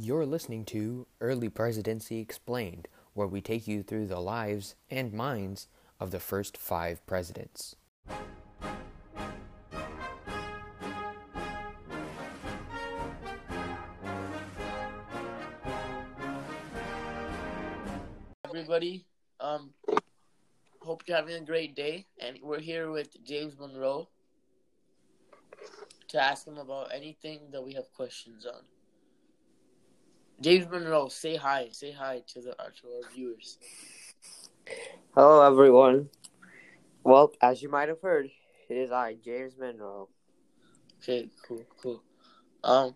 You're listening to Early Presidency Explained, where we take you through the lives and minds of the first five presidents. everybody. Um, hope you're having a great day, and we're here with James Monroe to ask him about anything that we have questions on. James Monroe, say hi. Say hi to the to our viewers. Hello, everyone. Well, as you might have heard, it is I, James Monroe. Okay, cool, cool. Um,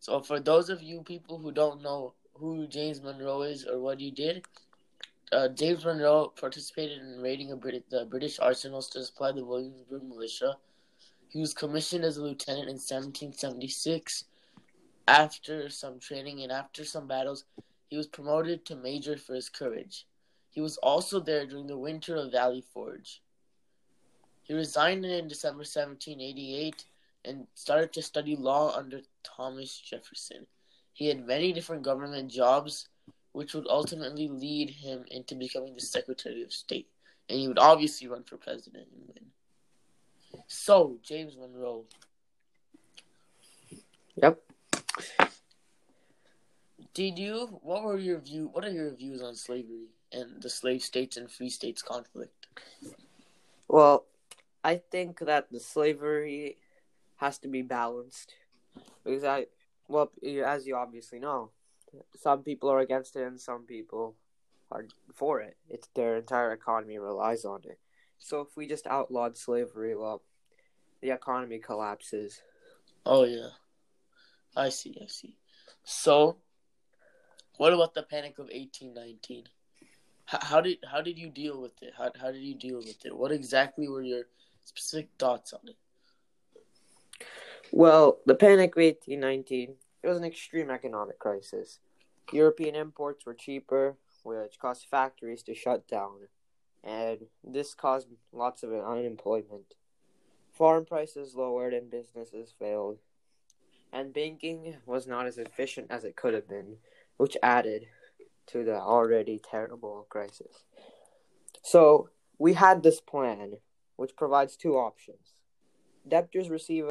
so for those of you people who don't know who James Monroe is or what he did, uh, James Monroe participated in raiding a Brit- the British arsenals to supply the Williamsburg militia. He was commissioned as a lieutenant in 1776. After some training and after some battles, he was promoted to major for his courage. He was also there during the winter of Valley Forge. He resigned in December 1788 and started to study law under Thomas Jefferson. He had many different government jobs, which would ultimately lead him into becoming the Secretary of State. And he would obviously run for president and win. So, James Monroe, Yep. Did you what were your view what are your views on slavery and the slave states and free states conflict? Well, I think that the slavery has to be balanced because I, well, as you obviously know, some people are against it and some people are for it. It's their entire economy relies on it. So if we just outlawed slavery, well, the economy collapses. Oh yeah. I see, I see. So what about the panic of 1819? How, how did how did you deal with it? How how did you deal with it? What exactly were your specific thoughts on it? Well, the Panic of 1819, it was an extreme economic crisis. European imports were cheaper, which caused factories to shut down, and this caused lots of unemployment. Farm prices lowered and businesses failed, and banking was not as efficient as it could have been, which added to the already terrible crisis. So, we had this plan, which provides two options. Debtors receive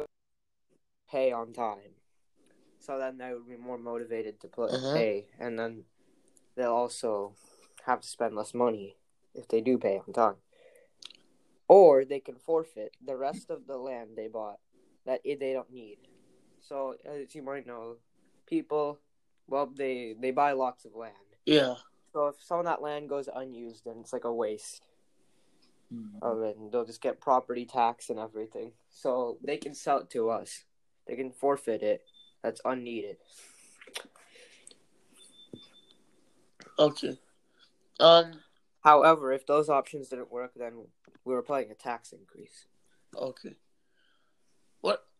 pay on time. So then they would be more motivated to put Uh-huh. pay, and then they'll also have to spend less money if they do pay on time. Or they can forfeit the rest of the land they bought that they don't need. So as you might know, people, well, they they buy lots of land. Yeah. So if some of that land goes unused, then it's like a waste of it, and they'll just get property tax and everything. So they can sell it to us. They can forfeit it. That's unneeded. Okay. Um However, if those options didn't work, then we were playing a tax increase. okay.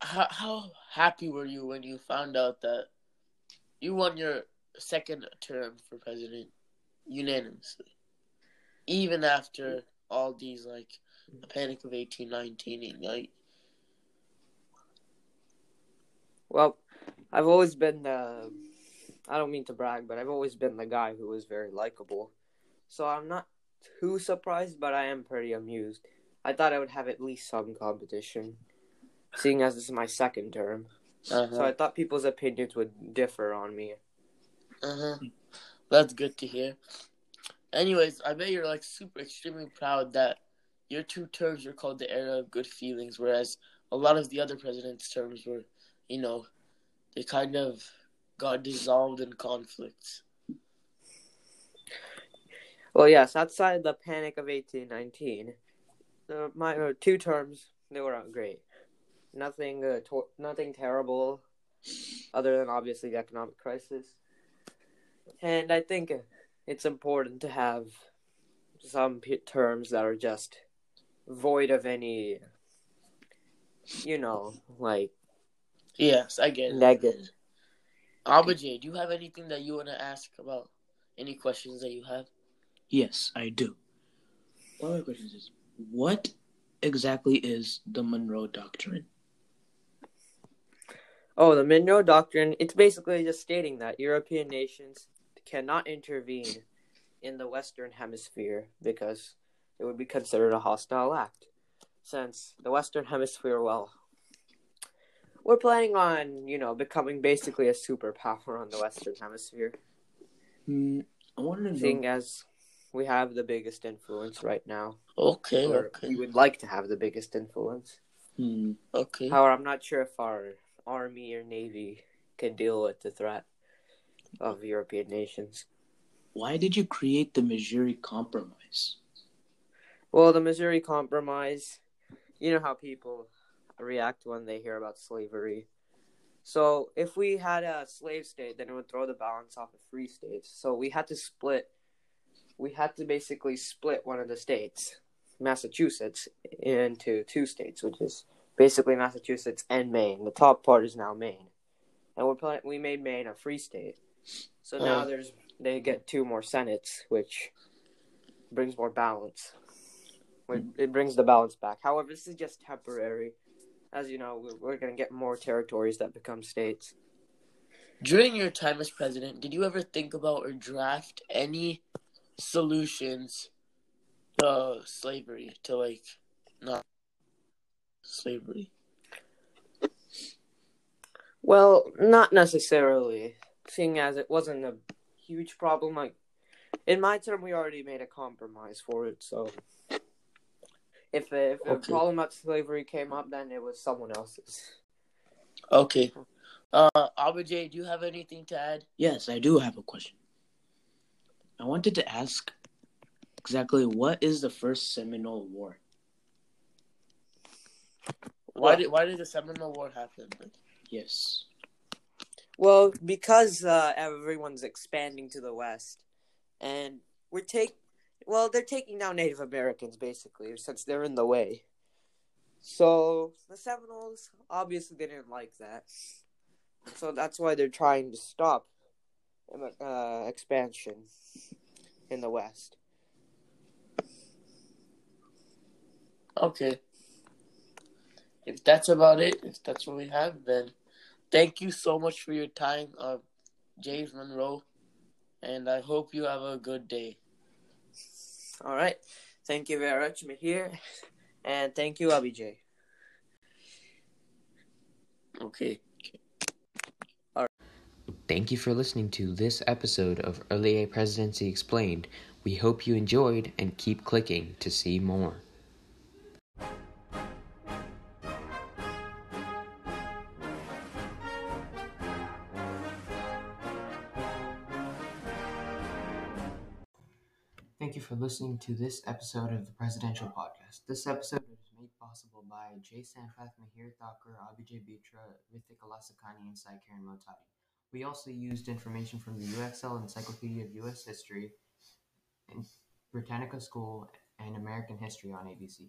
How, how happy were you when you found out that you won your second term for president unanimously? Even after all these like the panic of 1819 and like Well, I've always been the. I don't mean to brag, but I've always been the guy who was very likable. So I'm not too surprised, but I am pretty amused. I thought I would have at least some competition, seeing as this is my second term. uh-huh. So I thought people's opinions would differ on me. Uh-huh. That's good to hear. Anyways, I bet you're like super extremely proud that your two terms were called the era of good feelings, whereas a lot of the other presidents' terms were, you know, they kind of got dissolved in conflicts. Well, yes, outside the panic of 1819, the, my uh, two terms they were out great. Nothing, uh, to- nothing terrible, other than obviously the economic crisis. And I think uh, it's important to have some p- terms that are just void of any, you know, like Yes, I get it. negative. Abhijay, do you have anything that you want to ask about? Any questions that you have? Yes, I do. One of my questions is what exactly is the Monroe Doctrine? Oh, the Monroe Doctrine, it's basically just stating that European nations cannot intervene in the Western Hemisphere because it would be considered a hostile act. Since the Western Hemisphere, well, we're planning on, you know, becoming basically a superpower on the Western Hemisphere, Hmm, I to know. seeing as we have the biggest influence right now. Okay, okay, we would like to have the biggest influence. Hmm, okay. However, I'm not sure if our army or navy can deal with the threat of European nations. why did you create the Missouri Compromise? Well, the Missouri Compromise, you know how people react when they hear about slavery. So, if we had a slave state, then it would throw the balance off of free states. So, we had to split, we had to basically split one of the states, Massachusetts, into two states, which is basically Massachusetts and Maine. The top part is now Maine. And we're pla- we made Maine a free state. So uh. now Oh. there's they get two more senates, which brings more balance. It brings the balance back. However, this is just temporary. As you know, we're, we're going to get more territories that become states. During your time as president, did you ever think about or draft any solutions to slavery, to like not slavery? Well, not necessarily, seeing as it wasn't a huge problem. Like in my term, we already made a compromise for it. So if a, if a Okay. problem about slavery came up, then it was someone else's. Okay. Uh, Abhijay, do you have anything to add? Yes, I do have a question. I wanted to ask exactly what is the first Seminole War? Why did Why did the Seminole War happen? Yes. Well, because uh, everyone's expanding to the west, and we're take, well, they're taking down Native Americans basically, since they're in the way. So the Seminoles obviously they didn't like that, so that's why they're trying to stop uh, expansion in the west. Okay. If that's about it, if that's what we have, then thank you so much for your time, uh, James Monroe, and I hope you have a good day. All right, thank you very much, Mahir, and thank you, Abhijay. Okay. All right. Thank you for listening to this episode of Early A Presidency Explained. We hope you enjoyed and keep clicking to see more. For listening to this episode of the Presidential Podcast. This episode is made possible by Jay Sanfath, Mahir Thakur, Abhijay Bitra, Rithik Alasakani, and Sai Karen Motadi. We also used information from the UXL Encyclopedia of U.S. History, and Britannica School, and American History on ABC.